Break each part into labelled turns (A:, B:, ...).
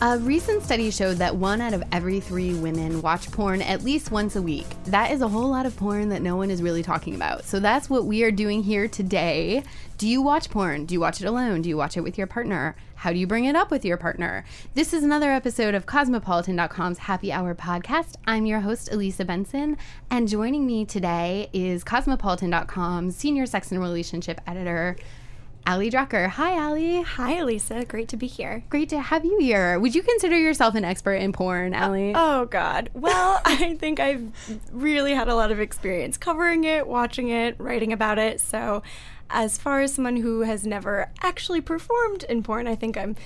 A: A recent study showed that one out of every three women watch porn at least once a week. That is a whole lot of porn that no one is really talking about. So that's what we are doing here today. Do you watch porn? Do you watch it alone? Do you watch it with your partner? How do you bring it up with your partner? This is another episode of Cosmopolitan.com's Happy Hour podcast. I'm your host, Elisa Benson, and joining me today is Cosmopolitan.com's senior sex and relationship editor, Ali Drucker. Hi, Ali.
B: Hi, Elisa. Great to be here.
A: Great to have you here. Would you consider yourself an expert in porn, uh, Ali?
B: Oh, God. Well, I think I've really had a lot of experience covering it, watching it, writing about it. So, as far as someone who has never actually performed in porn, I think I'm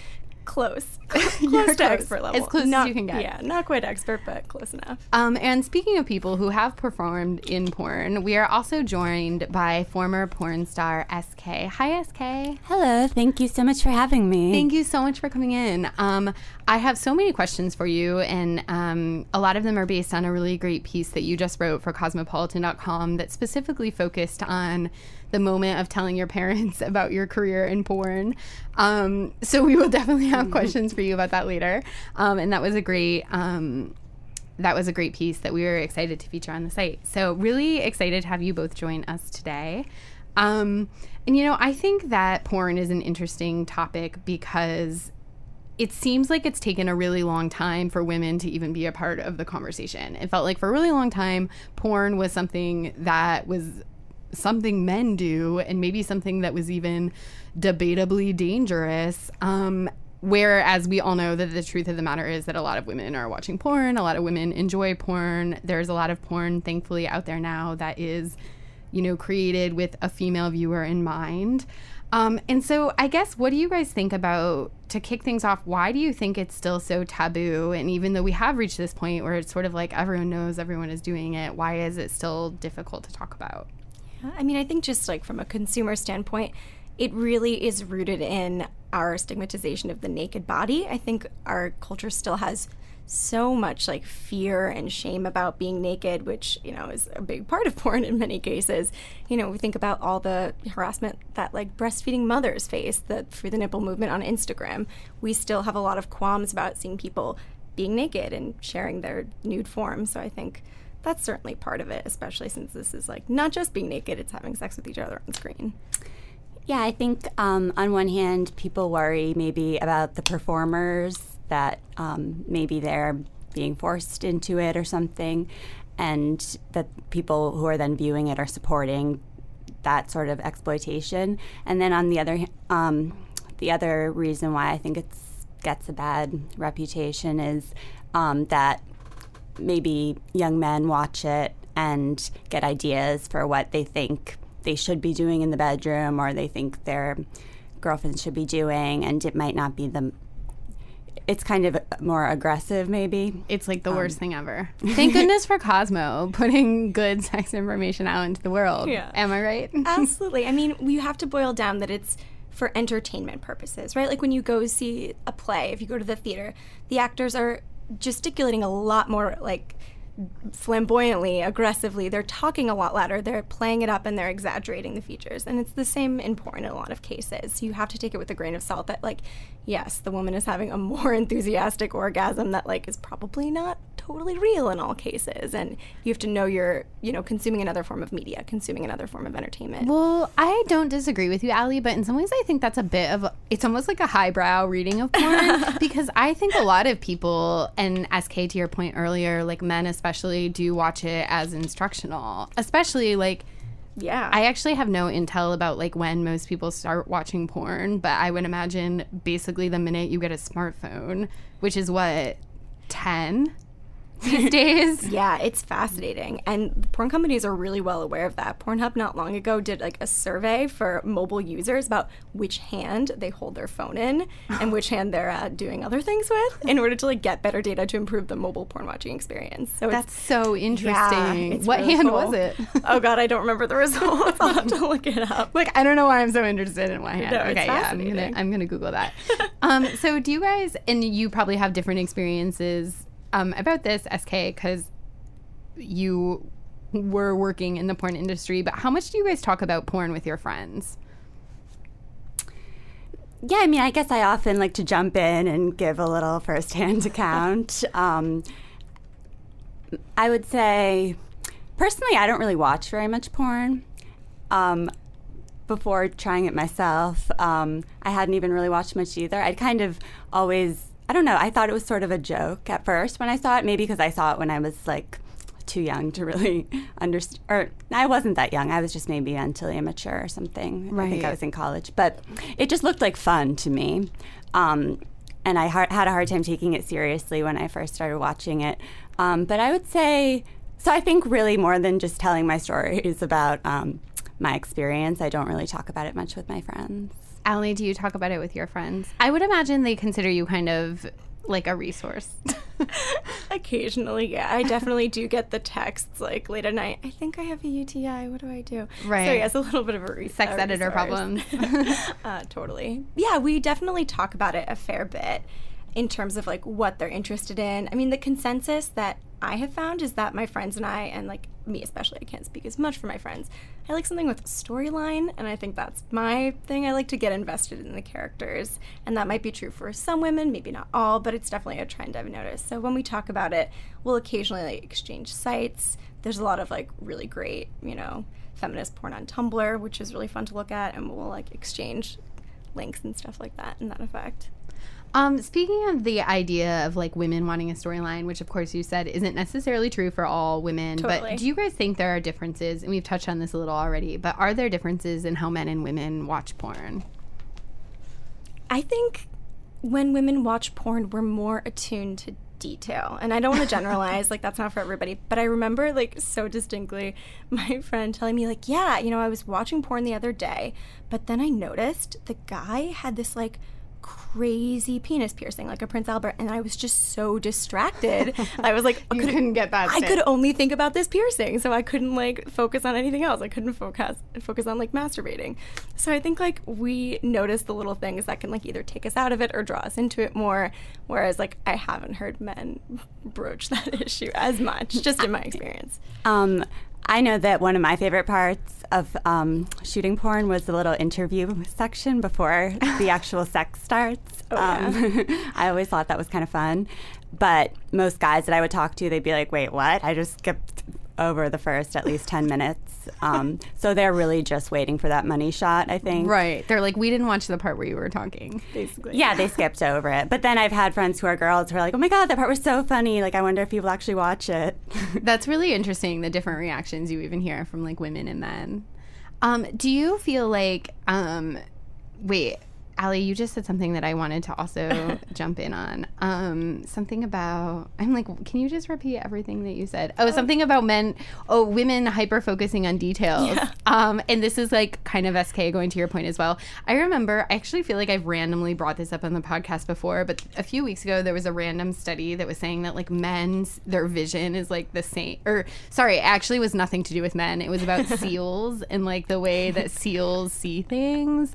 B: close. close
A: You're
B: to
A: close.
B: expert level.
A: As close as
B: Not-
A: you can get.
B: Yeah, not quite expert, but close enough.
A: Um, and speaking of people who have performed in porn, we are also joined by former porn star SK. Hi, SK.
C: Hello, thank you so much for having me.
A: Thank you so much for coming in. Um, I have so many questions for you, and um, a lot of them are based on a really great piece that you just wrote for Cosmopolitan.com that specifically focused on the moment of telling your parents about your career in porn. Um, so we will definitely have questions for you about that later. Um, and that was a great. Um, that was a great piece that we were excited to feature on the site. So, really excited to have you both join us today. Um, and, you know, I think that porn is an interesting topic because it seems like it's taken a really long time for women to even be a part of the conversation. It felt like for a really long time, porn was something that was something men do and maybe something that was even debatably dangerous. Um, whereas we all know that the truth of the matter is that a lot of women are watching porn, a lot of women enjoy porn. There's a lot of porn, thankfully, out there now that is, you know, created with a female viewer in mind. Um, and so, I guess, what do you guys think about to kick things off? Why do you think it's still so taboo? And even though we have reached this point where it's sort of like everyone knows everyone is doing it, why is it still difficult to talk about?
B: I mean, I think just like from a consumer standpoint, it really is rooted in our stigmatization of the naked body. I think our culture still has so much like fear and shame about being naked, which, you know, is a big part of porn in many cases. You know, we think about all the harassment that like breastfeeding mothers face, the the nipple movement on Instagram. We still have a lot of qualms about seeing people being naked and sharing their nude form. So I think that's certainly part of it, especially since this is like not just being naked, it's having sex with each other on screen.
C: Yeah, I think um, on one hand, people worry maybe about the performers that um, maybe they're being forced into it or something, and that people who are then viewing it are supporting that sort of exploitation. And then on the other, um, the other reason why I think it gets a bad reputation is um, that maybe young men watch it and get ideas for what they think they should be doing in the bedroom or they think their girlfriends should be doing and it might not be the it's kind of more aggressive maybe
A: It's like the worst um, thing ever. Thank goodness for Cosmo putting good sex information out into the world.
B: Yeah.
A: Am I right?
B: Absolutely. I mean, you have to boil down that it's for entertainment purposes, right? Like when you go see a play, if you go to the theater, the actors are gesticulating a lot more like flamboyantly, aggressively. They're talking a lot louder. They're playing it up and they're exaggerating the features. And it's the same in porn in a lot of cases. You have to take it with a grain of salt that like yes, the woman is having a more enthusiastic orgasm that like is probably not totally real in all cases. And you have to know you're, you know, consuming another form of media, consuming another form of entertainment.
A: Well, I don't disagree with you, Ali, but in some ways I think that's a bit of it's almost like a highbrow reading of porn because I think a lot of people and SK to your point earlier, like men especially do watch it as instructional. Especially like
B: yeah.
A: I actually have no intel about like when most people start watching porn, but I would imagine basically the minute you get a smartphone, which is what 10 these days.
B: Yeah, it's fascinating. And porn companies are really well aware of that. Pornhub not long ago did like a survey for mobile users about which hand they hold their phone in and which hand they're uh, doing other things with in order to like get better data to improve the mobile porn watching experience. So
A: That's so
B: yeah,
A: interesting.
B: it's
A: what
B: really
A: hand
B: cool.
A: was it?
B: oh god, I don't remember the results. I'll have to look it up.
A: Like I don't know why I'm so interested in what hand.
B: No,
A: okay, yeah, I'm gonna. I'm gonna Google that. um, so do you guys and you probably have different experiences um, about this SK because you were working in the porn industry, but how much do you guys talk about porn with your friends?
C: Yeah, I mean, I guess I often like to jump in and give a little firsthand account. Um, I would say, personally, I don't really watch very much porn. Um, before trying it myself, um, I hadn't even really watched much either. I'd kind of always, I don't know, I thought it was sort of a joke at first when I saw it, maybe because I saw it when I was like too young to really understand. Or I wasn't that young. I was just maybe mentally immature or something. I think I was in college, but it just looked like fun to me. Um, and I har- had a hard time taking it seriously when I first started watching it. Um, but I would say, so I think really more than just telling my stories about um, my experience, I don't really talk about it much with my friends.
A: Ali, do you talk about it with your friends? I would imagine they consider you kind of like a resource.
B: Occasionally, yeah. I definitely do get the texts like late at night. I think I have a UTI. What do I do?
A: Right.
B: So, yes, a little bit of a re-
A: Sex
B: a
A: editor problem.
B: uh, totally. Yeah, we definitely talk about it a fair bit in terms of like what they're interested in. I mean, the consensus that I have found is that my friends and I, and like me especially, I can't speak as much for my friends. I like something with a storyline, and I think that's my thing. I like to get invested in the characters, and that might be true for some women, maybe not all, but it's definitely a trend I've noticed. So when we talk about it, we'll occasionally like, exchange sites. There's a lot of like really great, you know, feminist porn on Tumblr, which is really fun to look at, and we'll like exchange links and stuff like that in that effect.
A: Um, speaking of the idea of like women wanting a storyline, which of course you said isn't necessarily true for all women,
B: Totally.
A: but do you guys think there are differences? And we've touched on this a little already, but are there differences in how men and women watch porn?
B: I think when women watch porn, we're more attuned to detail. And I don't want to generalize, like that's not for everybody, but I remember like so distinctly my friend telling me like, "Yeah, you know, I was watching porn the other day, but then I noticed the guy had this like crazy penis piercing like a Prince Albert and I was just so distracted. I was like
A: I couldn't get past
B: I
A: it.
B: could only think about this piercing, so I couldn't like focus on anything else. I couldn't focus focus on like masturbating. So I think like we notice the little things that can like either take us out of it or draw us into it more. Whereas like I haven't heard men broach that issue as much, just in my experience.
C: Um, I know that one of my favorite parts of um, shooting porn was the little interview section before the actual sex starts. um, I always thought that was kind of fun. But most guys that I would talk to, they'd be like, wait, what? I just skipped over the first at least 10 minutes. Um, so they're really just waiting for that money shot, I think.
A: Right. They're like, we didn't watch the part where you were talking.
B: Basically.
C: Yeah, they skipped over it. But then I've had friends who are girls who are like, oh my God, that part was so funny. Like, I wonder if people actually watch it.
A: That's really interesting, the different reactions you even hear from like women and men. Um, do you feel like, um, wait, Ali, you just said something that I wanted to also jump in on. Um, something about, I'm like, can you just repeat everything that you said? Oh, something about men, oh, women hyper focusing on details. Yeah. Um, and this is like kind of SK going to your point as well. I remember, I actually feel like I've randomly brought this up on the podcast before, but a few weeks ago, there was a random study that was saying that like men's, their vision is like the same, or sorry, actually was nothing to do with men. It was about seals and like the way that seals see things.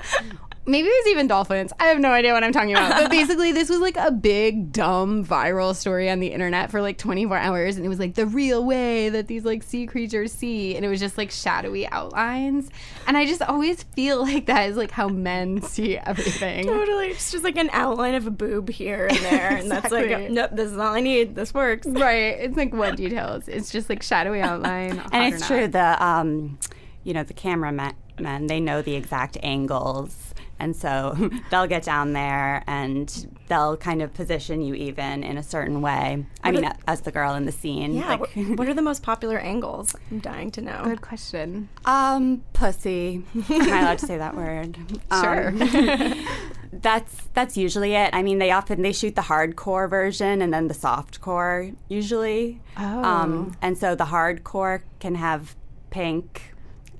A: Maybe it was even dolphins. I have no idea what I'm talking about. But basically, this was like a big, dumb, viral story on the internet for like 24 hours. And it was like the real way that these like sea creatures see. And it was just like shadowy outlines. And I just always feel like that is like how men see everything.
B: Totally. It's just like an outline of a boob here and there. And that's like, nope, this is all I need. This works.
A: Right. It's like what details? It's just like shadowy outline.
C: and it's true the um, you know the cameramen men they know the exact angles and so they'll get down there and they'll kind of position you even in a certain way i mean as the girl in the scene
B: Yeah.
C: like,
B: wh- what are the most popular angles? I'm dying to know.
A: Good question.
C: um pussy am i allowed to say that word
A: Sure.
C: Um, that's that's usually it i mean they often they shoot the hardcore version and then the soft core usually
A: Oh.
C: and so the hardcore can have pink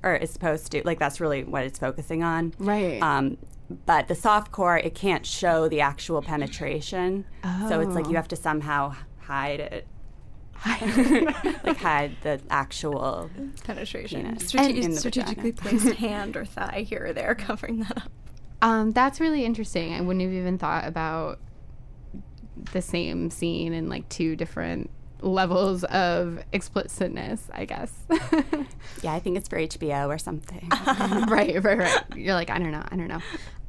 C: or is supposed to like that's really what it's focusing on
A: Right.
C: um, but the soft core it can't show the actual penetration so it's like you have to somehow hide it like hide the actual
B: Penetration. Strate-
C: In the
B: strategically placed hand or thigh here or there covering that up.
A: Um, that's really interesting. I wouldn't have even thought about the same scene in like two different levels of explicitness, I guess.
C: yeah i think it's for hbo or something
A: right, right, right. You're like, I don't know, I don't know.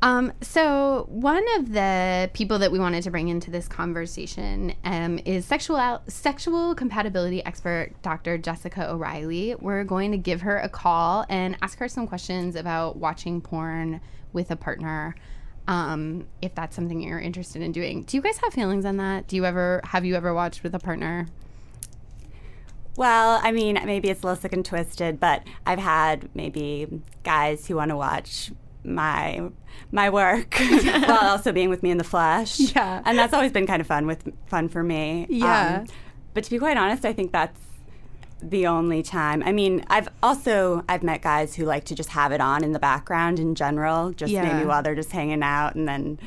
A: Um, so one of the people that we wanted to bring into this conversation um, is sexual sexual compatibility expert Dr. Jessica O'Reilly. We're going to give her a call and ask her some questions about watching porn with a partner. Um, if that's something you're interested in doing, do you guys have feelings on that? Do you ever have you ever watched with a partner?
C: Well, I mean, maybe it's a little sick and twisted, but I've had maybe guys who want to watch my my work while also being with me in the flesh.
A: Yeah.
C: and that's always been kind of fun with fun for me. Um,
A: Yeah.
C: but to be quite honest, I think that's the only time. I mean, I've also I've met guys who like to just have it on in the background in general, just
A: Yeah.
C: maybe while they're just hanging out, and then.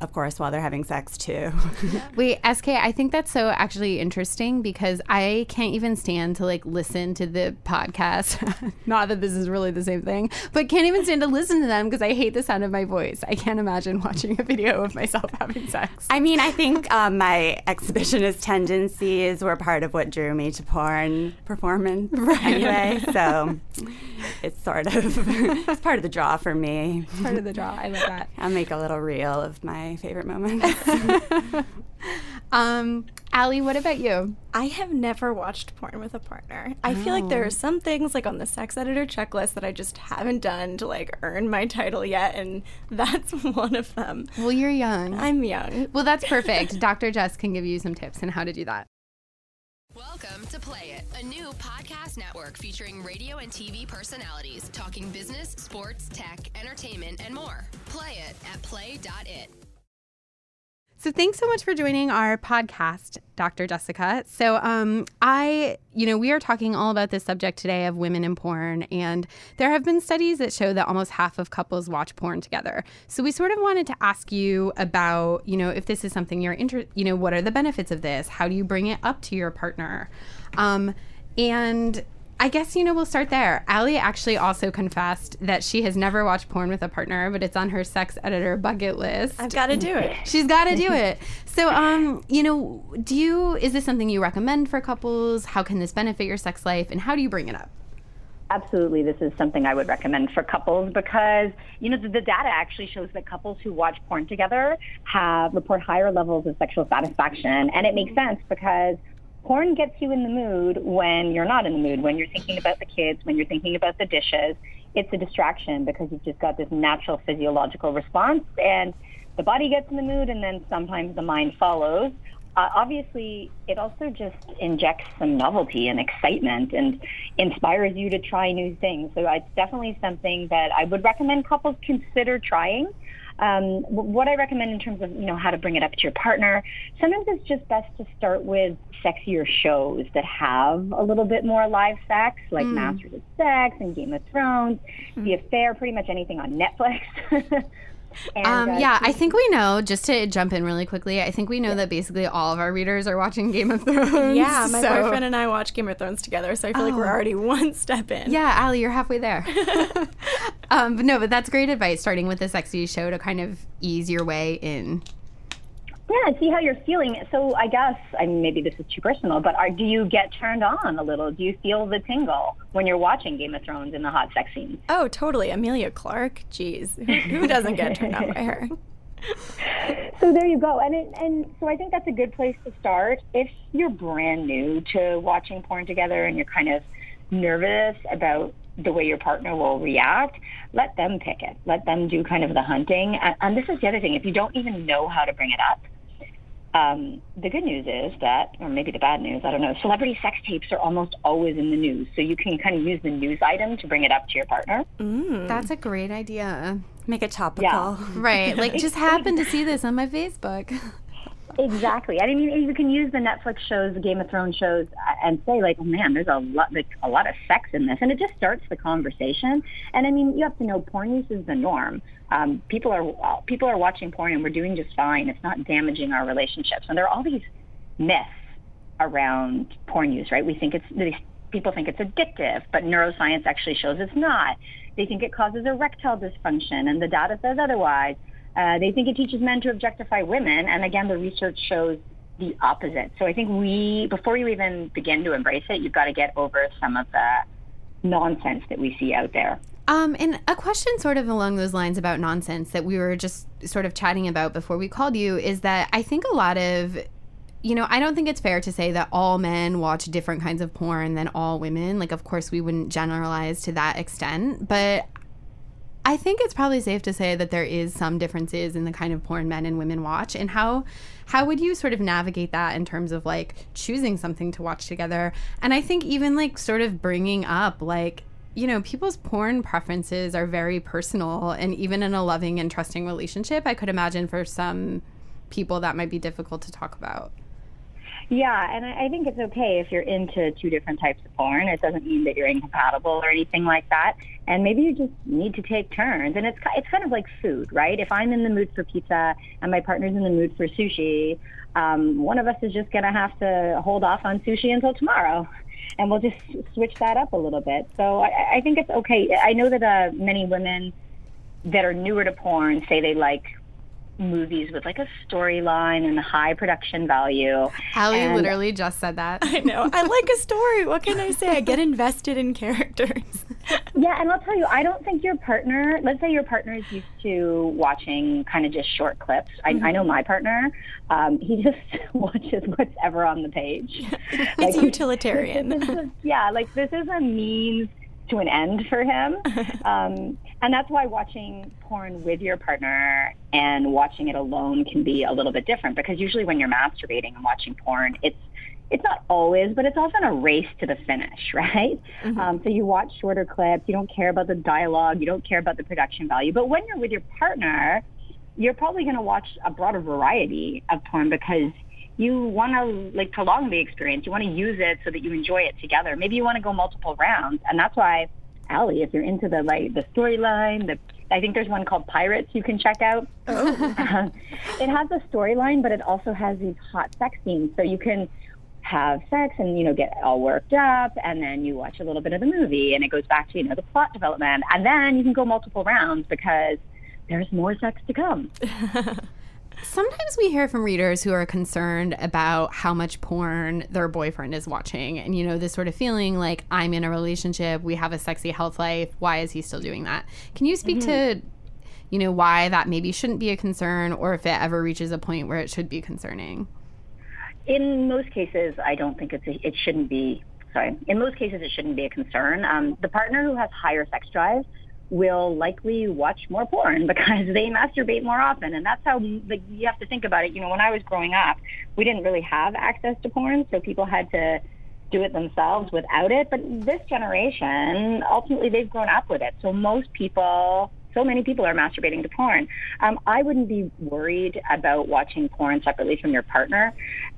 C: Of course, while they're having sex too.
A: Wait, SK, I think that's so actually interesting because I can't even stand to like listen to the podcast. Not that this is really the same thing, but can't even stand to listen to them because I hate the sound of my voice. I can't imagine watching a video of myself having sex.
C: I mean, I think um, my exhibitionist tendencies were part of what drew me to porn performance anyway. So it's sort of it's part of the draw for me.
A: Part of the draw. I love that.
C: I'll make a little reel of my favorite moments.
A: Um, Ali, what about you?
B: I have never watched porn with a partner. I feel like there are some things like on the sex editor checklist that I just haven't done to like earn my title yet, and that's one of them.
A: Well, you're young.
B: I'm young.
A: well, that's perfect. Dr. Jess can give you some tips on how to do that.
D: Welcome to Play It, a new podcast network featuring radio and TV personalities talking business, sports, tech, entertainment, and more. Play it at play.it.
A: So thanks so much for joining our podcast, Dr. Jessica. So um I, you know, we are talking all about this subject today of women in porn and there have been studies that show that almost half of couples watch porn together. So we sort of wanted to ask you about, you know, if this is something you're interested, you know, what are the benefits of this? How do you bring it up to your partner? Um and I guess, you know, we'll start there. Ali actually also confessed that she has never watched porn with a partner, but it's on her sex editor bucket list.
B: I've got to do it.
A: She's got to do it. So, um, you know, do you is this something you recommend for couples? How can this benefit your sex life, and how do you bring it up?
E: Absolutely, this is something I would recommend for couples because you know the, the data actually shows that couples who watch porn together have report higher levels of sexual satisfaction, and it makes sense because porn gets you in the mood when you're not in the mood, when you're thinking about the kids, when you're thinking about the dishes. It's a distraction because you've just got this natural physiological response, and the body gets in the mood, and then sometimes the mind follows. Uh, obviously, it also just injects some novelty and excitement and inspires you to try new things. So it's definitely something that I would recommend couples consider trying. Um, what I recommend in terms of you know how to bring it up to your partner, sometimes it's just best to start with sexier shows that have a little bit more live sex, like Masters of Sex and Game of Thrones, The Affair, pretty much anything on Netflix. And,
A: Um,
E: uh,
A: yeah, I think we know, just to jump in really quickly, I think we know that basically all of our readers are watching Game of Thrones.
B: Yeah, my
A: so-
B: boyfriend and I watch Game of Thrones together, so I feel like we're
A: Oh.
B: already one step in.
A: Yeah, Ali, you're halfway there. um, but no, but that's great advice, starting with the sexy show to kind of ease your way in.
E: Yeah, and see how you're feeling. So I guess, I mean, maybe this is too personal, but are, do you get turned on a little? Do you feel the tingle when you're watching Game of Thrones in the hot sex scenes?
B: Oh, totally. Emilia Clarke. Jeez. Who, who doesn't get turned on by her?
E: So there you go. And it, and so I think that's a good place to start. If you're brand new to watching porn together and you're kind of nervous about the way your partner will react, let them pick it. Let them do kind of the hunting. And, and this is the other thing. If you don't even know how to bring it up, um, the good news is that, or maybe the bad news, I don't know, celebrity sex tapes are almost always in the news. So you can kind of use the news item to bring it up to your partner.
A: That's a great idea.
C: Make it topical.
E: Yeah.
A: Right. Like, just happened to see this on my Facebook.
E: Exactly. I mean, you can use the Netflix shows, the Game of Thrones shows, and say like, oh man, there's a lot, like, a lot of sex in this, and it just starts the conversation. And I mean, you have to know porn use is the norm. Um, people are uh, people are watching porn, and we're doing just fine. It's not damaging our relationships. And there are all these myths around porn use, right? We think it's these people think it's addictive, but neuroscience actually shows it's not. They think it causes erectile dysfunction, and the data says otherwise. Uh, they think it teaches men to objectify women, and again, the research shows the opposite. So I think we, before you even begin to embrace it, you've got to get over some of the nonsense that we see out there.
A: Um, and a question sort of along those lines about nonsense that we were just sort of chatting about before we called you is that I think a lot of you know, I don't think it's fair to say that all men watch different kinds of porn than all women. Like, of course, we wouldn't generalize to that extent, but I think it's probably safe to say that there is some differences in the kind of porn men and women watch. And how how would you sort of navigate that in terms of like choosing something to watch together? And I think even like sort of bringing up like you know, people's porn preferences are very personal, and even in a loving and trusting relationship, I could imagine for some people that might be difficult to talk about.
E: Yeah, and I I think it's okay if you're into two different types of porn. It doesn't mean that you're incompatible or anything like that. And maybe you just need to take turns. And it's it's kind of like food, right? If I'm in the mood for pizza and my partner's in the mood for sushi, um, one of us is just going to have to hold off on sushi until tomorrow. And we'll just switch that up a little bit. So I, I think it's okay. I know that uh, many women that are newer to porn say they like movies with like a storyline and a high production value.
A: Ali
E: And-
A: literally just said that.
B: I know. I like a story. What can I say? I get invested in characters.
E: Yeah, and I'll tell you, I don't think your partner, let's say your partner is used to watching kind of just short clips. I, I know my partner, um, he just watches whatever on the page.
B: It's utilitarian.
E: This is, yeah, like this is a means to an end for him. Um, and that's why watching porn with your partner and watching it alone can be a little bit different because usually when you're masturbating and watching porn, it's it's not always, but it's often a race to the finish, right? Um, so you watch shorter clips, you don't care about the dialogue, you don't care about the production value. But when you're with your partner, you're probably going to watch a broader variety of porn because you want to like prolong the experience. You want to use it so that you enjoy it together. Maybe you want to go multiple rounds, and that's why, Ali, if you're into the like the storyline, the I think there's one called Pirates you can check out. Oh. it has a storyline, but it also has these hot sex scenes, so you can have sex and you know get all worked up and then you watch a little bit of the movie and it goes back to you know the plot development and then you can go multiple rounds because there's more sex to come
A: Sometimes we hear from readers who are concerned about how much porn their boyfriend is watching. And, you know, this sort of feeling like I'm in a relationship, we have a sexy health life. Why is he still doing that? Can you speak to, you know, why that maybe shouldn't be a concern or if it ever reaches a point where it should be concerning?
E: in most cases i don't think it's a, it shouldn't be sorry in most cases it shouldn't be a concern um, the partner who has higher sex drive will likely watch more porn because they masturbate more often. And that's how like you have to think about it. You know when i was growing up we didn't really have access to porn so people had to do it themselves without it. But this generation ultimately they've grown up with it. So most people so many people are masturbating to porn. Um, I wouldn't be worried about watching porn separately from your partner.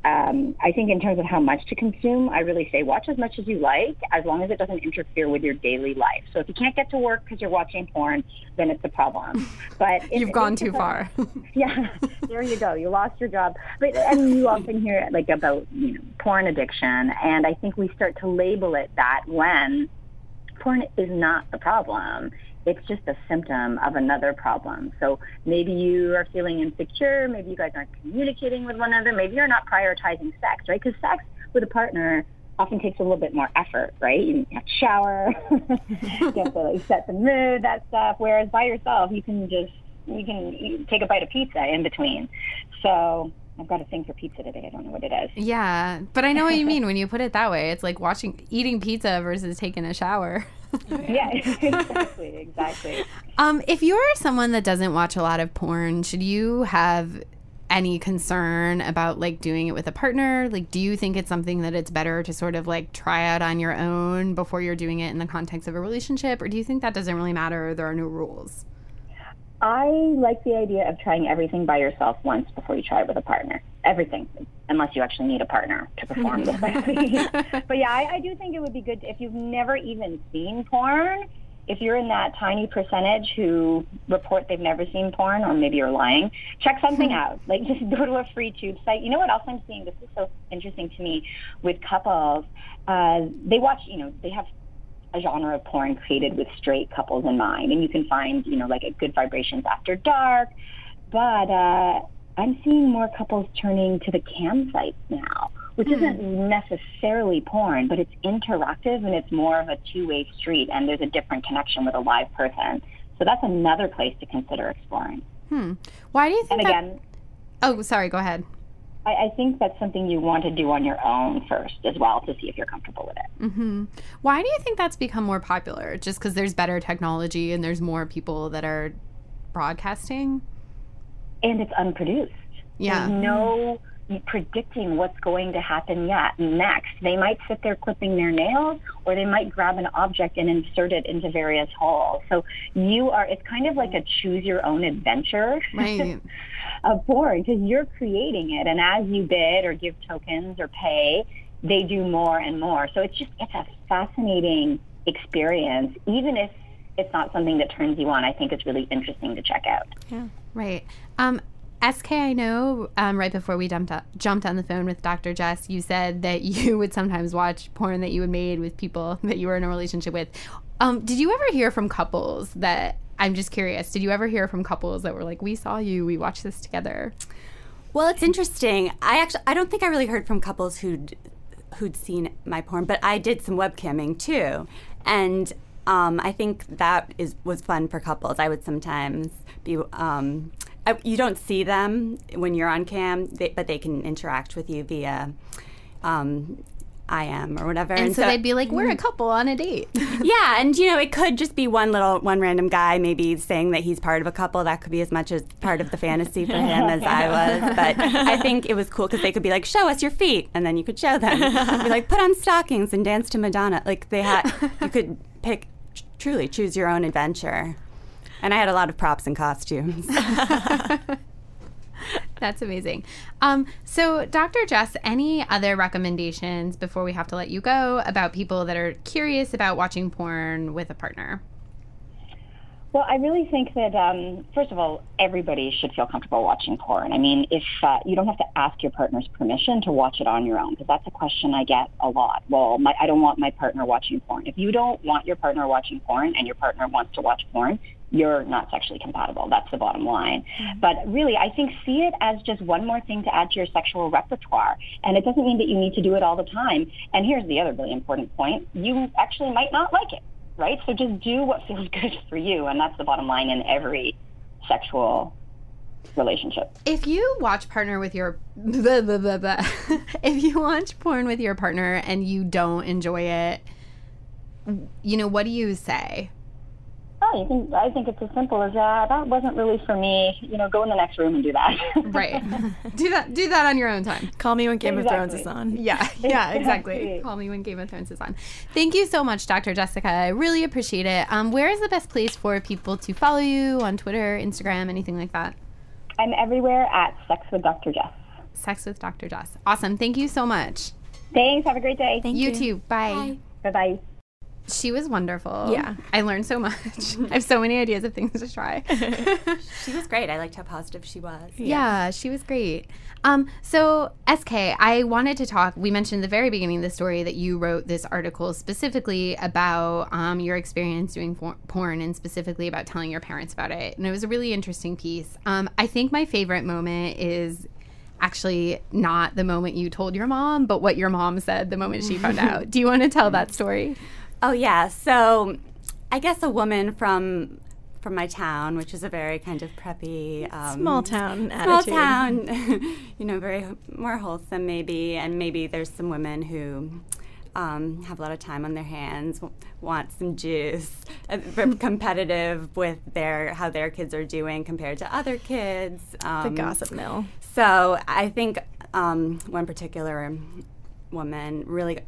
E: Um, I think in terms of how much to consume, I really say watch as much as you like, as long as it doesn't interfere with your daily life. So if you can't get to work because you're watching porn, then it's a problem. But if,
A: You've gone too far.
E: yeah, there you go. You lost your job. But I mean, you often hear like about you know porn addiction, and I think we start to label it that when porn is not the problem. It's just a symptom of another problem. So maybe you are feeling insecure. Maybe you guys aren't communicating with one another. Maybe you're not prioritizing sex, right? Because sex with a partner often takes a little bit more effort, right? You have to shower, you have to like set the mood, that stuff. Whereas by yourself, you can just you can you take a bite of pizza in between. So I've got a thing for pizza today. I don't know what it is.
A: Yeah, but I know what you mean when you put it that way. It's like watching eating pizza versus taking a shower.
E: yeah, exactly, exactly.
A: Um, if you're someone that doesn't watch a lot of porn, should you have any concern about like doing it with a partner? Like, do you think it's something that it's better to sort of like try out on your own before you're doing it in the context of a relationship, or do you think that doesn't really matter? There are no rules.
E: I like the idea of trying everything by yourself once before you try it with a partner. Everything, unless you actually need a partner to perform this. but yeah, I, I do think it would be good if you've never even seen porn. If you're in that tiny percentage who report they've never seen porn, or maybe you're lying, check something out. Like just go to a free tube site. You know what else I'm seeing? This is so interesting to me with couples. Uh, they watch, you know, they have a genre of porn created with straight couples in mind. And you can find, you know, like a good vibrations after dark. But uh, I'm seeing more couples turning to the cam sites now, which mm. isn't necessarily porn, but it's interactive and it's more of a two-way street and there's a different connection with a live person. So that's another place to consider exploring.
A: Hmm. Why do you think
E: And
A: that-
E: again,
A: Oh, sorry, go ahead.
E: I, I think that's something you want to do on your own first as well to see if you're comfortable with it.
A: hmm Why do you think that's become more popular? Just because there's better technology and there's more people that are broadcasting?
E: And it's unproduced.
A: Yeah.
E: There's no predicting what's going to happen yet next. They might sit there clipping their nails or they might grab an object and insert it into various holes. So you are it's kind of like a choose your own adventure
A: Right.
E: of porn because you're creating it and as you bid or give tokens or pay, they do more and more. So it's just it's a fascinating experience even if it's not something that turns you on. I think it's really interesting to check out.
A: Right. Um, SK, I know um, right before we jumped, up, jumped on the phone with Dr. Jess, you said that you would sometimes watch porn that you had made with people that you were in a relationship with. Um, did you ever hear from couples that, I'm just curious, did you ever hear from couples that were like, we saw you, we watched this together?
C: Well, it's interesting. I actually I don't think I really heard from couples who'd who'd seen my porn, but I did some webcamming too, and um, I think that is was fun for couples. I would sometimes be. Um, I, you don't see them when you're on cam, they, but they can interact with you via um, IM or whatever.
A: And, so, they'd be like, we're a couple on a date.
C: yeah, and you know, it could just be one little, one random guy maybe saying that he's part of a couple. That could be as much as part of the fantasy for him as I was. But I think it was cool because they could be like, "Show us your feet," and then you could show them. be like, "Put on stockings and dance to Madonna." Like they had, you could pick, truly choose your own adventure. And I had a lot of props and costumes.
A: That's amazing. Um, so, Dr. Jess, any other recommendations before we have to let you go about people that are curious about watching porn with a partner?
E: Well, I really think that um, first of all, everybody should feel comfortable watching porn. I mean, if uh, you don't have to ask your partner's permission to watch it on your own, because that's a question I get a lot. Well, my, I don't want my partner watching porn. If you don't want your partner watching porn, and your partner wants to watch porn, you're not sexually compatible. That's the bottom line. But really, I think see it as just one more thing to add to your sexual repertoire. And it doesn't mean that you need to do it all the time. And here's the other really important point. You actually might not like it, right? So just do what feels good for you. And that's the bottom line in every sexual relationship.
A: If you watch partner with your blah, blah, blah, if you watch porn with your partner and you don't enjoy it, you know, what do you say?
E: I think I think it's as simple as that. That wasn't really for me. You know, go in the next room and do that.
A: right. do that. Do that on your own time.
B: Call me when Game
E: Exactly.
B: of Thrones is on.
A: Yeah. Yeah. Exactly.
E: Exactly.
A: Call me when Game of Thrones is on. Thank you so much, Dr. Jessica. I really appreciate it. Um, where is the best place for people to follow you on Twitter, Instagram, anything like that?
E: I'm everywhere at Sex with Dr. Jess.
A: Sex with Dr. Jess. Awesome. Thank you so much.
E: Thanks. Have a great day.
B: Thank
A: you,
B: you.
A: too. Bye.
E: Bye bye.
A: She was wonderful.
B: Yeah.
A: I learned so much. I have so many ideas of things to try.
C: She was great. I liked how positive she was.
A: Yeah, she was great. Um, so SK, I wanted to talk. We mentioned at the very beginning of the story that you wrote this article specifically about um, your experience doing for- porn and specifically about telling your parents about it. And it was a really interesting piece. Um, I think my favorite moment is actually not the moment you told your mom, but what your mom said the moment she found out. Do you want to tell that story?
C: Oh yeah. So I guess a woman from from my town, which is a very kind of preppy um,
B: Small town
C: small
B: attitude.
C: town, you know, very more wholesome maybe, and maybe there's some women who um, have a lot of time on their hands, w- want some juice, uh, competitive with their how their kids are doing compared to other kids.
B: The
C: Um,
B: gossip mill.
C: so I think um, one particular woman really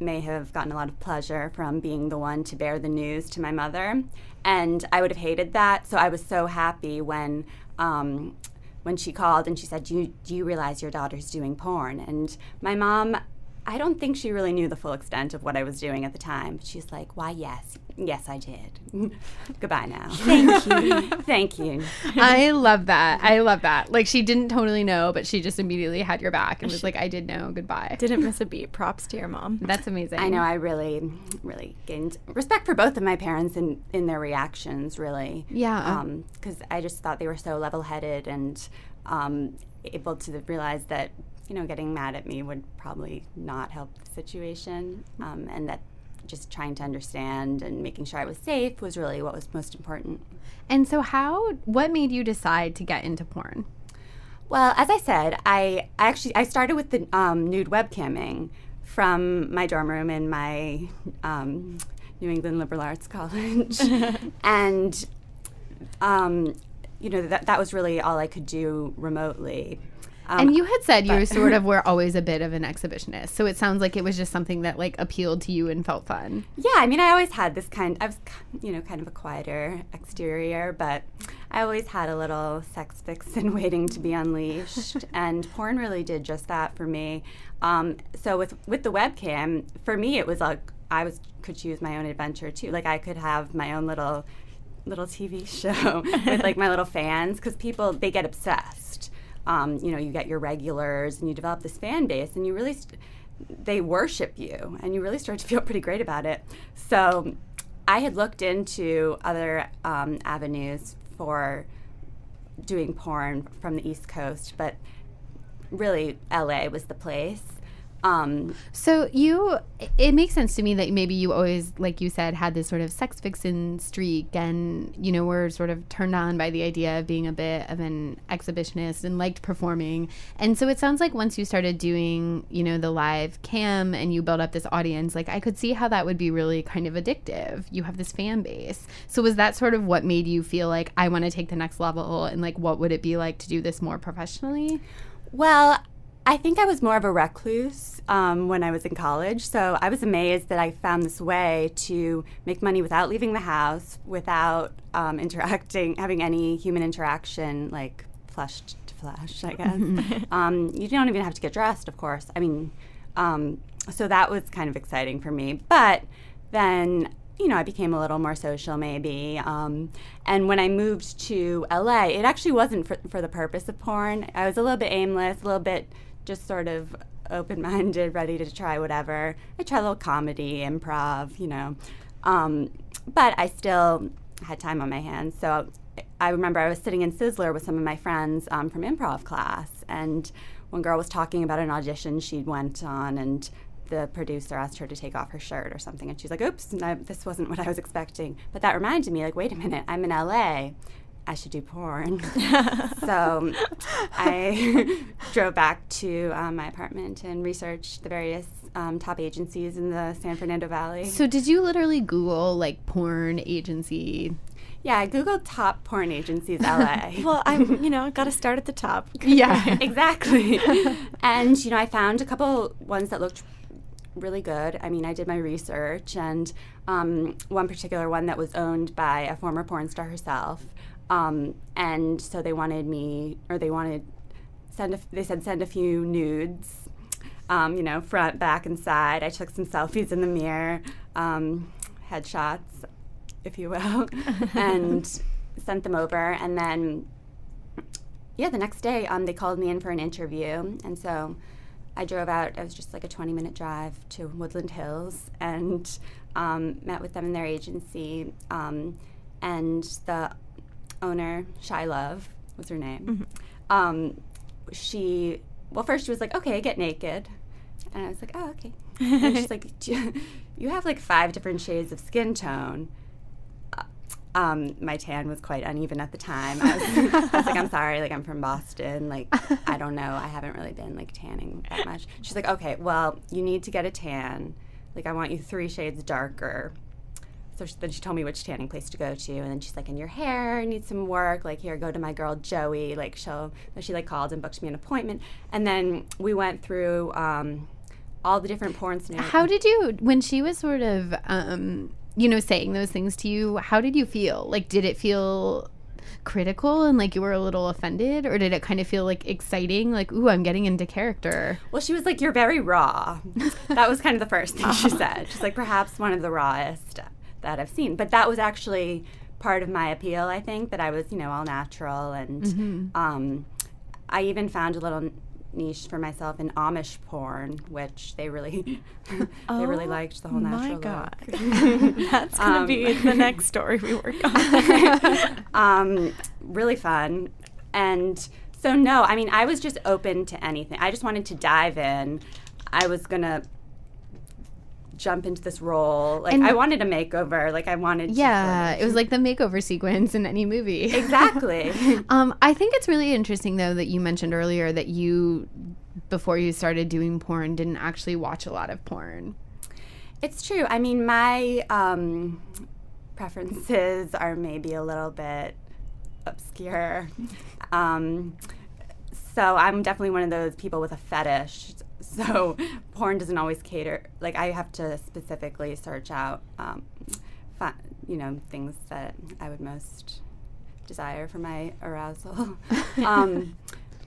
C: may have gotten a lot of pleasure from being the one to bear the news to my mother, and I would have hated that. So I was so happy when. Um, when she called and she said, do you, do you realize your daughter's doing porn? And my mom, I don't think she really knew the full extent of what I was doing at the time. She's like, why, yes. Yes, I did. Goodbye now. Thank you. Thank you.
A: I love that. I love that. Like she didn't totally know, but she just immediately had your back and was like, I did know. Goodbye.
B: Didn't miss a beat. Props to your mom.
A: That's amazing.
C: I know. I really, really gained respect for both of my parents in, in their reactions. Really,
A: Yeah.
C: Because I just thought they were so level-headed and um, able to realize that you know getting mad at me would probably not help the situation, um, and that just trying to understand and making sure I was safe was really what was most important.
A: And so, how? What made you decide to get into porn?
C: Well, as I said, I, I actually I started with the um, nude webcamming from my dorm room in my um, New England Liberal Arts College, and um, you know that that was really all I could do remotely. Um,
A: and you had said you were sort of were always a bit of an exhibitionist, so it sounds like it was just something that like appealed to you and felt fun.
C: Yeah, I mean, I always had this kind. I was, you know, kind of a quieter exterior, but I always had a little sex fix vixen waiting to be unleashed, and porn really did just that for me. Um, so with with the webcam, for me, it was like I was could choose my own adventure too. Like I could have my own little little TV show with like my little fans because people they get obsessed. Um, you know, you get your regulars and you develop this fan base, and you really. St- they worship you and you really start to feel pretty great about it. So I had looked into other um, avenues for doing porn from the East Coast, but really LA was the place. Um,
A: So you, it makes sense to me that maybe you always, like you said, had this sort of sex vixen streak, and you know were sort of turned on by the idea of being a bit of an exhibitionist and liked performing. And so it sounds like once you started doing, you know, the live cam and you built up this audience, like I could see how that would be really kind of addictive. You have this fan base. So was that sort of what made you feel like I want to take the next level, and like what would it be like to do this more professionally?
C: Well, I think I was more of a recluse um, when I was in college. So I was amazed that I found this way to make money without leaving the house, without um, interacting, having any human interaction, like flesh to flesh, I guess. um, you don't even have to get dressed, of course. I mean, um, so that was kind of exciting for me. But then you know, I became a little more social maybe. Um, and when I moved to LA, it actually wasn't for, for the purpose of porn. I was a little bit aimless, a little bit just sort of open minded, ready to try whatever. I tried a little comedy, improv, you know. Um, but I still had time on my hands. So I remember I was sitting in Sizzler with some of my friends um, from improv class, and one girl was talking about an audition she'd went on, and the producer asked her to take off her shirt or something, and she's like, "Oops, no, this wasn't what I was expecting." But that reminded me, like, wait a minute, I'm in LA. I should do porn. so I drove back to um, my apartment and researched the various um, top agencies in the San Fernando Valley.
A: So did you literally Google like porn agency?
C: Yeah, I googled top porn agencies LA.
B: well, I'm, you know, got to start at the top.
C: yeah, exactly. and you know, I found a couple ones that looked really good. I mean, I did my research, and um, one particular one that was owned by a former porn star herself. Um, and so they wanted me, or they wanted send. A, they said send a few nudes. Um, you know, front, back, and side. I took some selfies in the mirror, um, headshots, if you will, and sent them over. And then, yeah, the next day, um, they called me in for an interview, and so I drove out. It was just like a 20 minute drive to Woodland Hills and um, met with them in their agency. Um, and the owner, Shy Love, was her name. Mm-hmm. Um, she, well, first she was like, okay, get naked. And I was like, oh, okay. and she's like, you have like five different shades of skin tone. Um, my tan was quite uneven at the time. I was, I was, like, I'm sorry, like I'm from Boston. Like, I don't know. I haven't really been like tanning that much. She's like, okay, well, you need to get a tan. Like, I want you three shades darker. So she, then she told me which tanning place to go to, and then she's like, "And your hair needs some work. Like, here, go to my girl Joey. Like, she'll." She like called and booked me an appointment, and then we went through um, all the different porn scenarios.
A: How did you, when she was sort of um, you know, saying those things to you, how did you feel? Like, did it feel critical and like you were a little offended, or did it kind of feel like exciting? Like, ooh, I'm getting into character.
C: Well, she was like, "You're very raw." that was kind of the first thing she said. She's like, perhaps one of the rawest that I've seen, but that was actually part of my appeal. I think that I was, you know, all natural, and mm-hmm. um, I even found a little niche for myself in Amish porn, which they really oh, they really oh liked the whole natural
B: my God.
C: look.
B: That's gonna um, be the next story we work on.
C: um, really fun, and so no, I mean I was just open to anything. I just wanted to dive in. I was gonna jump into this role. Like and I wanted a makeover. Like I wanted.
A: Yeah, it was like the makeover sequence in any movie.
C: Exactly.
A: um, I think it's really interesting though that you mentioned earlier that you, before you started doing porn, didn't actually watch a lot of porn.
C: It's true. I mean, my um, preferences are maybe a little bit obscure. Um, so I'm definitely one of those people with a fetish so porn doesn't always cater. Like I have to specifically search out, um, fi- you know, things that I would most desire for my arousal. um,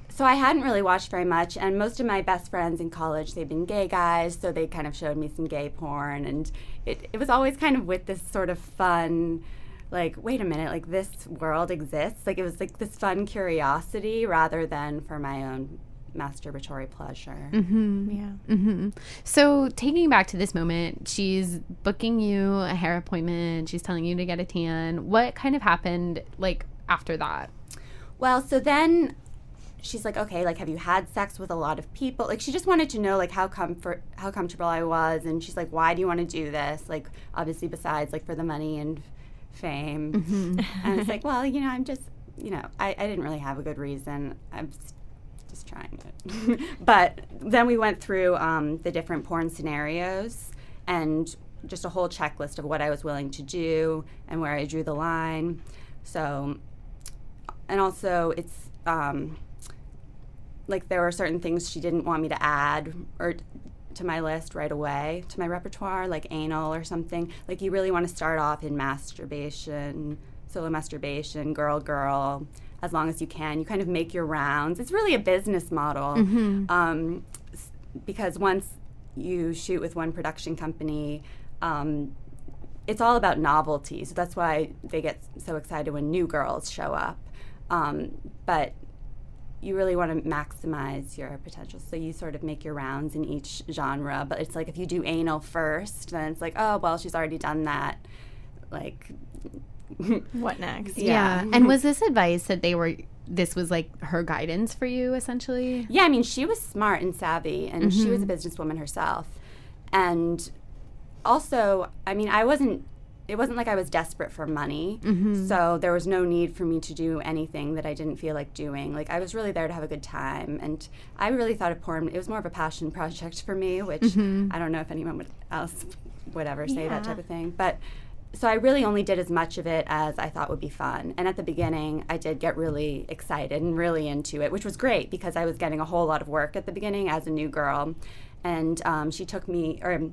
C: so I hadn't really watched very much, and most of my best friends in college they've been gay guys, so they kind of showed me some gay porn, and it it was always kind of with this sort of fun. Like, wait a minute, like this world exists. Like, it was like this fun curiosity rather than for my own masturbatory pleasure.
A: Mm-hmm. Yeah. Mm-hmm. So taking back to this moment, she's booking you a hair appointment. She's telling you to get a tan. What kind of happened like after that?
C: Well, so then she's like, okay, like, have you had sex with a lot of people? Like, she just wanted to know, like, how comfort, how comfortable I was, and she's like, why do you want to do this? Like, obviously, besides like for the money and fame. Mm-hmm. and it's like, well, you know, I'm just, you know, I, I didn't really have a good reason. I'm just trying it. but then we went through um, the different porn scenarios and just a whole checklist of what I was willing to do and where I drew the line. So, and also it's um, like there were certain things she didn't want me to add or to my list right away to my repertoire, like anal or something. Like you really want to start off in masturbation, solo masturbation, girl, girl, as long as you can. You kind of make your rounds. It's really a business model mm-hmm. um, because once you shoot with one production company, um, it's all about novelty. So that's why they get so excited when new girls show up. Um, but you really want to maximize your potential. So you sort of make your rounds in each genre. But it's like if you do anal first, then it's like, oh, well, she's already done that. Like,
B: what next?
A: Yeah. yeah. And was this advice that they were this was like her guidance for you essentially?
C: Yeah, I mean, she was smart and savvy and mm-hmm. she was a mm-hmm. businesswoman herself. And also, I mean, I wasn't it wasn't like I was desperate for money. Mm-hmm. So there was no need for me to do anything that I didn't feel like doing. Like I was really there to have a good time and I really thought of porn it was more of a passion project for me, which mm-hmm. I don't know if anyone would else would ever say yeah. that type of thing. But so I really only did as much of it as I thought would be fun. And at the beginning, I did get really excited and really into it, which was great because I was getting a whole lot of work at the beginning as a new girl. And um, she took me, or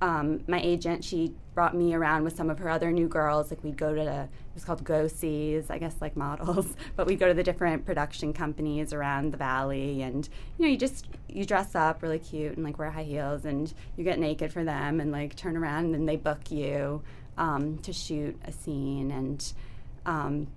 C: um, my agent, she brought me around with some of her other new girls. Like we'd go to, the, it was called Go Sees, I guess like models, but we'd go to the different production companies around the valley. And, you know, you just, you dress up really cute and like wear high heels and you get naked for them and like turn around and then they book you um, to shoot a scene. And um,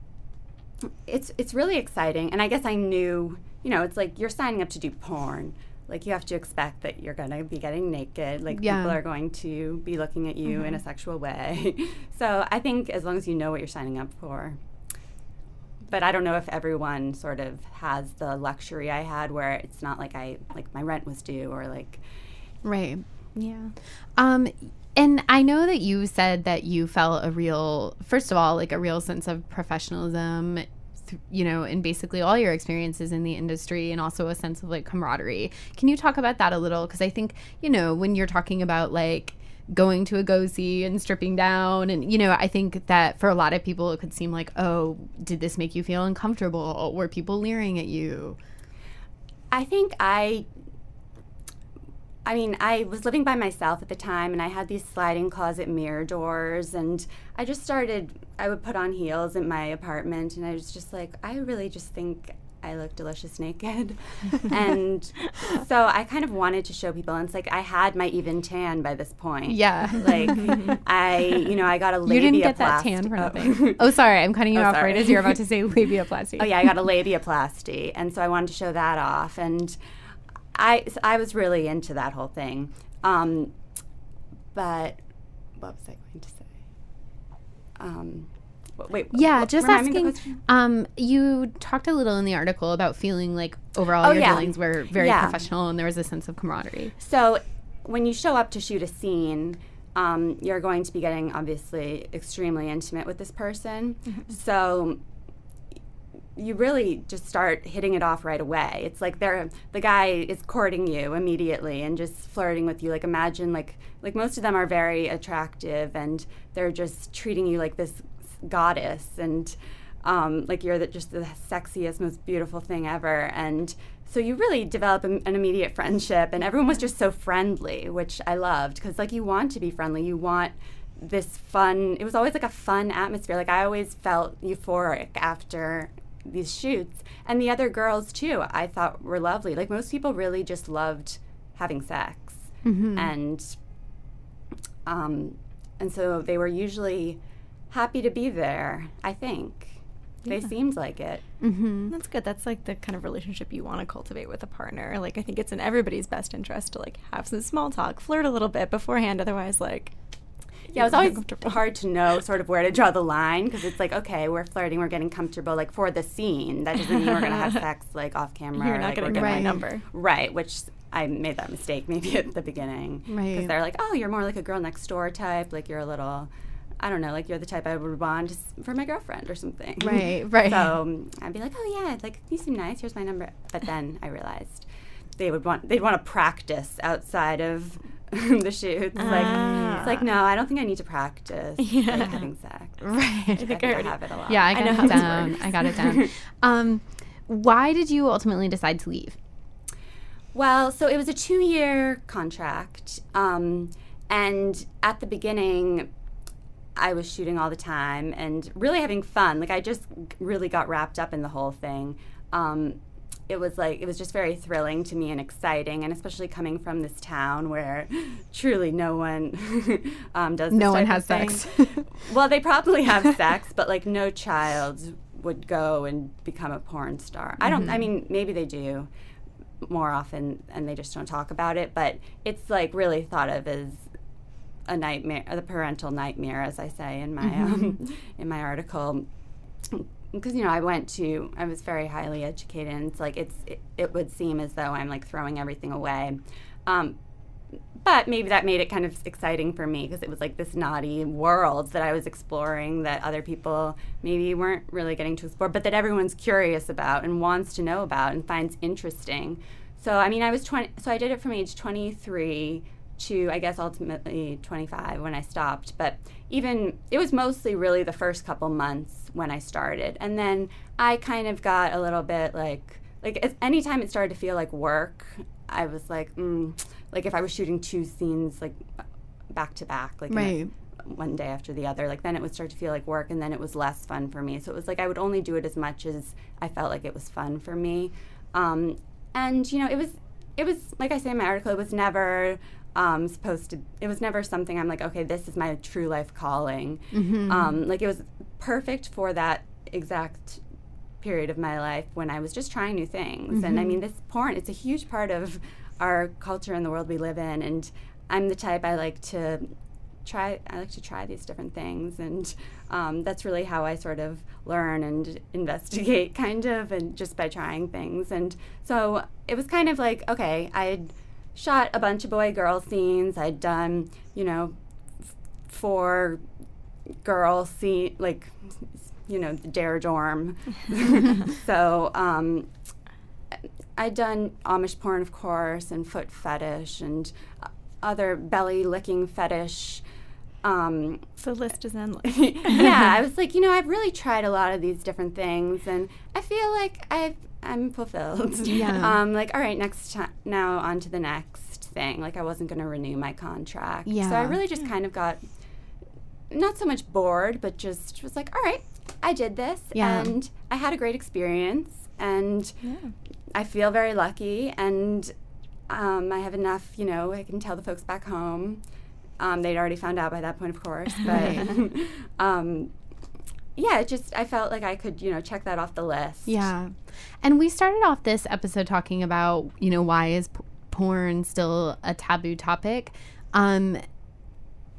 C: it's, it's really exciting. And I guess I knew, you know, it's like you're signing up to do porn like you have to expect that you're going to be getting naked like yeah. people are going to be looking at you mm-hmm. in a mm-hmm. sexual way so i think as long as you know what you're signing up for but i don't know if everyone sort of has the luxury i had where it's not like i like my rent was due or like
A: right yeah um and I know that you said that you felt a real, first of all, like a real sense of professionalism you know, in basically all your experiences in the industry and also a sense of like camaraderie. Can you talk about that a little? Because I think, you know, when you're talking about like, going to a go see and stripping down and you know i think that for a lot of people it could seem like oh did this make you feel uncomfortable were people leering at you
C: i think i I mean, I was living by myself at the time and I had these sliding closet mirror doors and I just started I would put on heels in my apartment and I was just like I really just think I look delicious naked. and so I kind of wanted to show people and it's like I had my even tan by this point.
A: Yeah.
C: Like I you know, I got a labia
A: You didn't get that tan for oh. nothing. oh sorry, I'm cutting you oh, off sorry. right as you're about to say labiaplasty.
C: oh yeah, I got a labiaplasty and so I wanted to show that off and I I was really into that whole thing. Um, but what was I going to say? Um, wait.
A: Yeah, just asking. Um, you talked a little in the article about feeling like overall oh, your yeah. dealings were very yeah. professional and there was a sense of camaraderie.
C: So when you show up to shoot a scene. Um, you're going to be getting obviously extremely intimate with this person. Mm-hmm. So you really just start hitting it off right away. It's like they're the guy is courting you immediately and just flirting with you. Like imagine like like most of them are very attractive and they're just treating you like this goddess and um, like you're the, just the sexiest, most beautiful thing ever. And so you really develop an, an immediate friendship, and everyone was just so friendly, which I loved because like you want to be friendly, you want this fun. It was always like a fun atmosphere. Like I always felt euphoric after these shoots. And the other girls too i thought were lovely. Like most people really just loved having sex. Mm-hmm. and um and so they were usually happy to be there i think. Yeah. they seemed like it.
B: Mm-hmm. that's good. That's like the kind of relationship you want to cultivate with a partner. Like i think it's in everybody's best interest to like have some small talk flirt a little bit beforehand. Otherwise like
C: yeah, it was always hard to know sort of where to draw the line because it's like, okay, we're flirting, we're getting comfortable, like for the scene. That doesn't mean we're gonna have sex like off camera.
B: You're not
C: like,
B: gonna get my number,
C: right? Which I made that mistake maybe at the beginning, right? Because they're like, oh, you're more like a girl next door type, like you're a little. I don't know, like you're the type I would want for my girlfriend or something.
A: Right, right.
C: So um, I'd be like, oh yeah, like you seem nice. Here's my number. But then I realized they would want they'd want to practice outside of the shoots. Ah. Like it's like no, I don't think I need to practice yeah. like, having sex.
A: Right. I
C: think I, I, I have it a lot.
A: Yeah, I got I it down. I got it down. Um, why did you ultimately decide to leave?
C: Well, so it was a two-year contract, um, and at the beginning, I was shooting all the time and really having fun. Like I just really got wrapped up in the whole thing. Um, it was like it was just very thrilling to me and exciting, and especially coming from this town where truly no one um, does.
A: No one has sex.
C: well, they probably have sex, but like no child would go and become a porn star. Mm-hmm. I don't. I mm-hmm. mean, maybe they do more often, and they just don't talk about it. But it's like really thought of as a nightmare, the parental nightmare, as I say in my mm-hmm. um, in my article because you know I went to I was very highly educated and it's like it's it, it would seem as though I'm like throwing everything away. Um, but maybe that made it kind of exciting for me because it was like this naughty world that I was exploring that other people maybe weren't really getting to explore but that everyone's curious about and wants to know about and finds interesting. So I mean I was 20 so I did it from age 23 to I guess ultimately 25 when I stopped. But even it was mostly really the first couple months when I started, and then I kind of got a little bit like like anytime it started to feel like work, I was like, mm, like if I was shooting two scenes like back to back, like
A: right.
C: one day after the other, like then it would start to feel like work, and then it was less fun for me. So it was like I would only do it as much as I felt like it was fun for me. Um, and you know, it was it was like I say in my article, it was never um, supposed to. It was never something I'm like, okay, this is my true life calling.
A: Mm-hmm.
C: Um, like it was perfect for that exact period of my life when I was just trying new things. Mm-hmm. And I mean, this porn, it's a huge part of our culture and the world we live in. And I'm the type I like to try. I like to try these different things, and um, that's really how I sort of learn and investigate, kind of, and just by trying things. And so it was kind of like, okay, I'd shot a bunch of boy girl scenes. I'd done, you know, f- four girl scene like you know the dare dorm. So um, i'd done amish porn of course and foot fetish and other belly licking fetish. Um,
B: the list is endless.
C: Yeah i was like you know i've really tried a lot of these different things and i feel like i've i'm fulfilled.
A: Yeah.
C: Um, like all right next time now on to the next thing. Like i wasn't going to renew my contract.
A: Yeah
C: so i really just kind of got not so much bored but just was like all right i did this.
A: Yeah.
C: and i had a great experience. And yeah. i feel very lucky. And um, i have enough you know i can tell the folks back home. Um, they'd already found out by that point of course. But um, yeah just i felt like i could you know check that off the list
A: Yeah. And we started off this episode talking about, you know, why is p- porn still a taboo topic? Um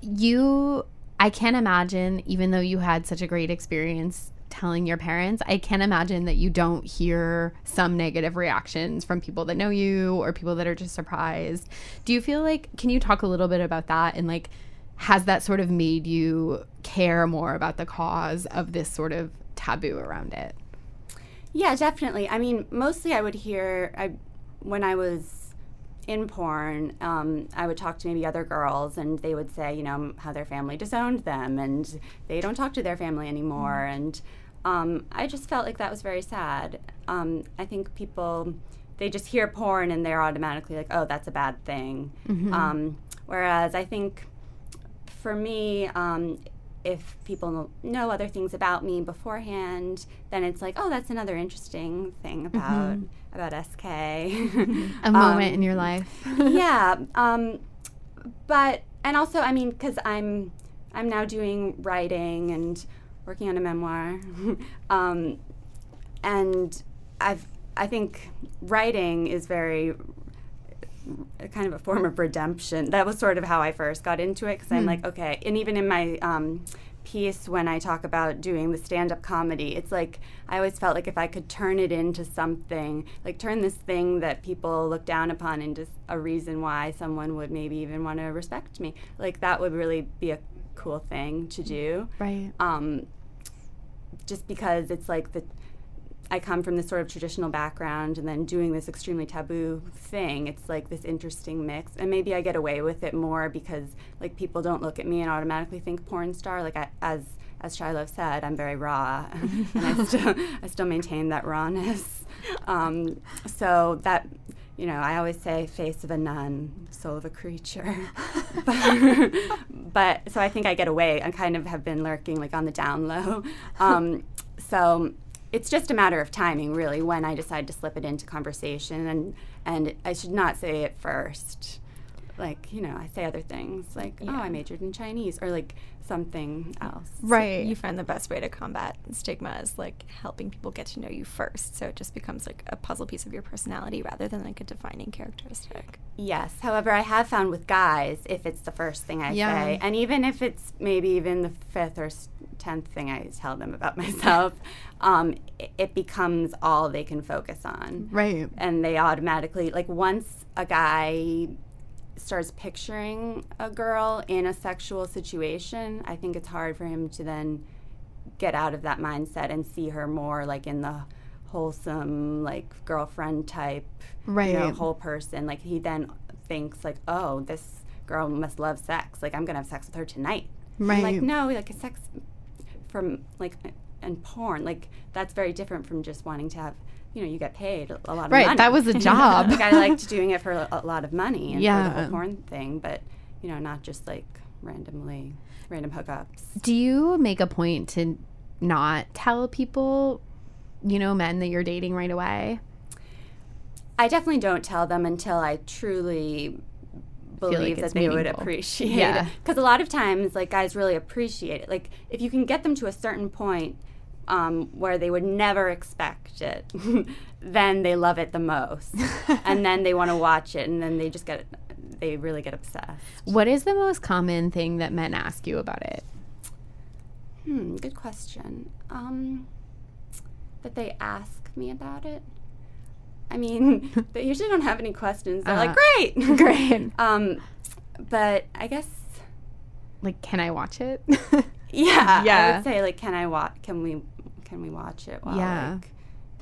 A: you I can't imagine even though you had such a great experience telling your parents, I can't imagine that you don't hear some negative reactions from people that know you or people that are just surprised. Do you feel like can you talk a little bit about that and like has that sort of made you care more about the cause of this sort of taboo around it?
C: Yeah, definitely. I mean, mostly I would hear I, when I was in porn, um, I would talk to maybe other girls, and they would say, you know, how their family disowned them, and they don't talk to their family anymore, and um, I just felt like that was very sad. Um, I think people they just hear porn and they're automatically like, oh, that's a bad thing. Um, whereas I think for me, um, if people know, other things about me beforehand, then it's like, oh, that's another interesting thing about about SK.
A: A moment in your life.
C: yeah, um, but and also, I mean, because I'm I'm now doing writing and working on a memoir, um, and I've I think writing is very kind of a form of redemption. That was sort of how I first got into it because I'm like, okay, and even in my um, piece when I talk about doing the stand-up comedy, it's like I always felt like if I could turn it into something, like turn this thing that people look down upon into a reason why someone would maybe even want to respect me, like that would really be a cool thing to do
A: Right.
C: um, just because it's like the I come from this sort of traditional background and then doing this extremely taboo thing, it's like this interesting mix. And maybe I get away with it more because like people don't look at me and automatically think porn star. Like I, as as Shiloh said, I'm very raw, and I still I still maintain that rawness. Um, so that you know, I always say face of a nun, soul of a creature. but, but so I think I get away. I kind of have been lurking like on the down low. Um, so it's just a matter of timing, really, when I decide to slip it into conversation, and and I should not say it first. Like you know, I say other things like, "Oh, I majored in Chinese," or like something else.
A: Right.
B: you find the best way to combat stigma is like helping people get to know you first so it just becomes like a puzzle piece of your personality rather than like a defining characteristic
C: Yes. However, I have found with guys, if it's the first thing I
A: Yeah.
C: say, and even if it's maybe even the fifth or tenth thing I tell them about myself, um, it, becomes all they can focus on.
A: Right.
C: And they automatically, like, once a guy starts picturing a girl in a sexual situation, I think it's hard for him to then get out of that mindset and see her more like in the wholesome, like girlfriend type, you know,
A: Right.
C: whole person. Like he then thinks like, oh, this girl must love sex. Like I'm gonna have sex with her tonight.
A: Right.
C: like no, like a sex from like and porn. Like that's very different from just wanting to have. You know, you get paid a lot of
A: Right,
C: money.
A: Right, that was a job.
C: like I liked doing it for a, lot of money and for
A: Yeah.
C: the whole porn thing, but you know, not just like randomly random hookups.
A: Do you make a point to not tell people, you know, men that you're dating right away?
C: I definitely don't tell them until I truly believe
A: it's
C: that they would appreciate
A: Yeah.
C: it. Because a lot of times, like guys really appreciate it. Like if you can get them to a certain point um, where they would never expect it, then they love it the most, and then they want to watch it, and then they just get they really get obsessed.
A: What is the most common thing that men ask you about it?
C: Hmm, good question. Um, that they ask me about it. I mean, they usually don't have any questions. They're like,
A: Uh,
C: "Great,
A: Great.
C: Um, but I guess,
A: Like, can I watch it?
C: yeah,
A: yeah.
C: I would say like, can I watch? Can we? Can we watch it while
A: Yeah.
C: like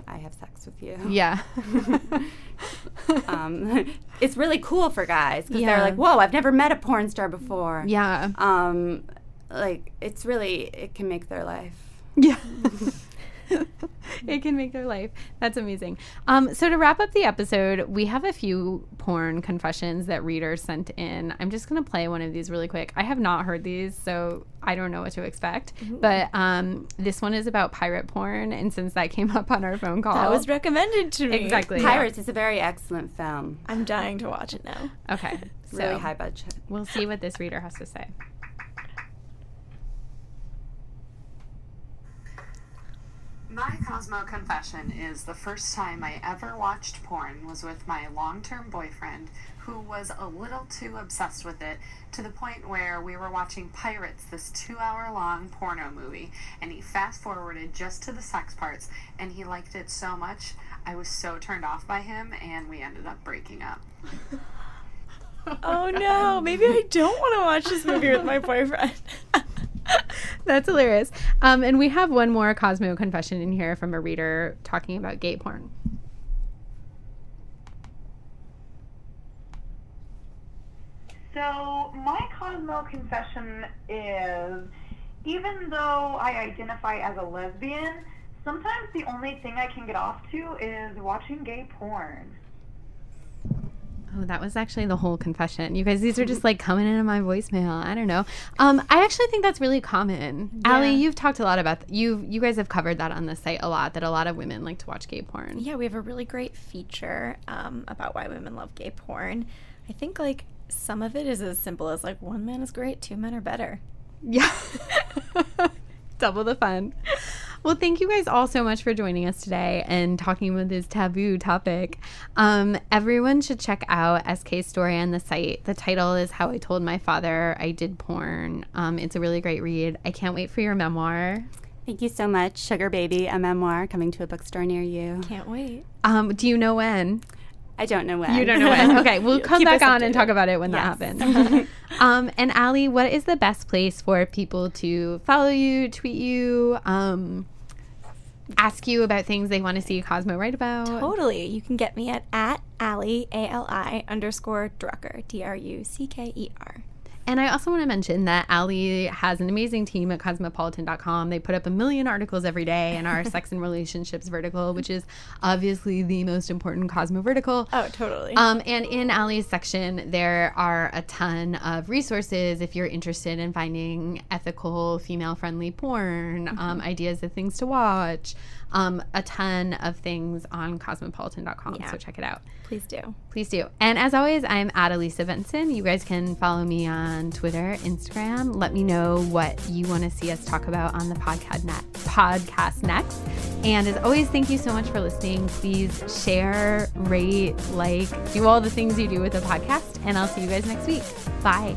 C: I have sex with you?
A: yeah.
C: Um, it's really cool for guys because
A: Yeah.
C: they're like, "Whoa, I've never met a porn star before."
A: yeah.
C: Um, like it's really it can make their life.
A: Yeah. it can make their life. That's amazing. Um, so to wrap up the episode, we have a few porn confessions that readers sent in. I'm just gonna play one of these really quick. I have not heard these, so I don't know what to expect. But um, this one is about pirate porn, and since that came up on our phone call,
B: That was recommended to me.
A: exactly
C: Pirates is a very excellent film.
B: I'm dying to watch it now.
A: Okay, so
C: Really high budget.
A: we'll see what this reader has to say.
F: My Cosmo confession is the first time I ever watched porn was with my long term boyfriend who was a little too obsessed with it to the point where we were watching Pirates, this two hour long porno movie, and he fast forwarded just to the sex parts and he liked it so much. I was so turned off by him and we ended up breaking up.
B: Oh no, maybe I don't want to watch this movie with my boyfriend.
A: That's hilarious. Um, and we have one more Cosmo confession in here from a reader talking about gay porn.
G: So, my Cosmo confession is even though I identify as a lesbian, sometimes the only thing I can get off to is watching gay porn.
A: Oh, that was actually the whole confession. You guys, these are just like coming into my voicemail. I don't know. Um, I actually think that's really common. Ali, you've talked a lot about you. You guys have covered that on the site a lot. That a lot of women like to watch gay porn.
B: Yeah, we have a really great feature um, about why women love gay porn. I think like some of it is as simple as like one man is great, two men are better.
A: Yeah. Double the fun. Well, thank you guys all so much for joining us today and talking about this taboo topic. Um, everyone should check out SK's story on the site. The title is How I Told My Father I Did Porn. Um, it's a really great read. I can't wait for your memoir.
C: Thank you so much, Sugar Baby, a memoir coming to a bookstore near you.
B: Can't wait.
A: Um, do you know when?
C: I don't know when.
A: You don't know when. Okay, we'll come
B: Keep
A: back on and talk about it when
C: Yes.
A: that happens. um, and Ali, what is the best place for people to follow you, tweet you, um, ask you about things they want to see Cosmo write about?
B: Totally. You can get me at at Ali A L I underscore Drucker D R U C K E R.
A: And I also want to mention that Ali has an amazing team at cosmopolitan.com. They put up a million articles every day in our sex and relationships vertical, which is obviously the most important Cosmo vertical.
B: Oh, totally.
A: Um, and in Ali's section, there are a ton of resources if you're interested in finding ethical, female friendly porn, um, ideas of things to watch, um, a ton of things on cosmopolitan.com.
B: Yeah.
A: So check it out.
B: Please do.
A: Please do. And as always, I'm Adelisa Benson. You guys can follow me on Twitter, Instagram. Let me know what you want to see us talk about on the podcast, net, podcast next. And as always, thank you so much for listening. Please share, rate, like, do all the things you do with the podcast. And I'll see you guys next week. Bye.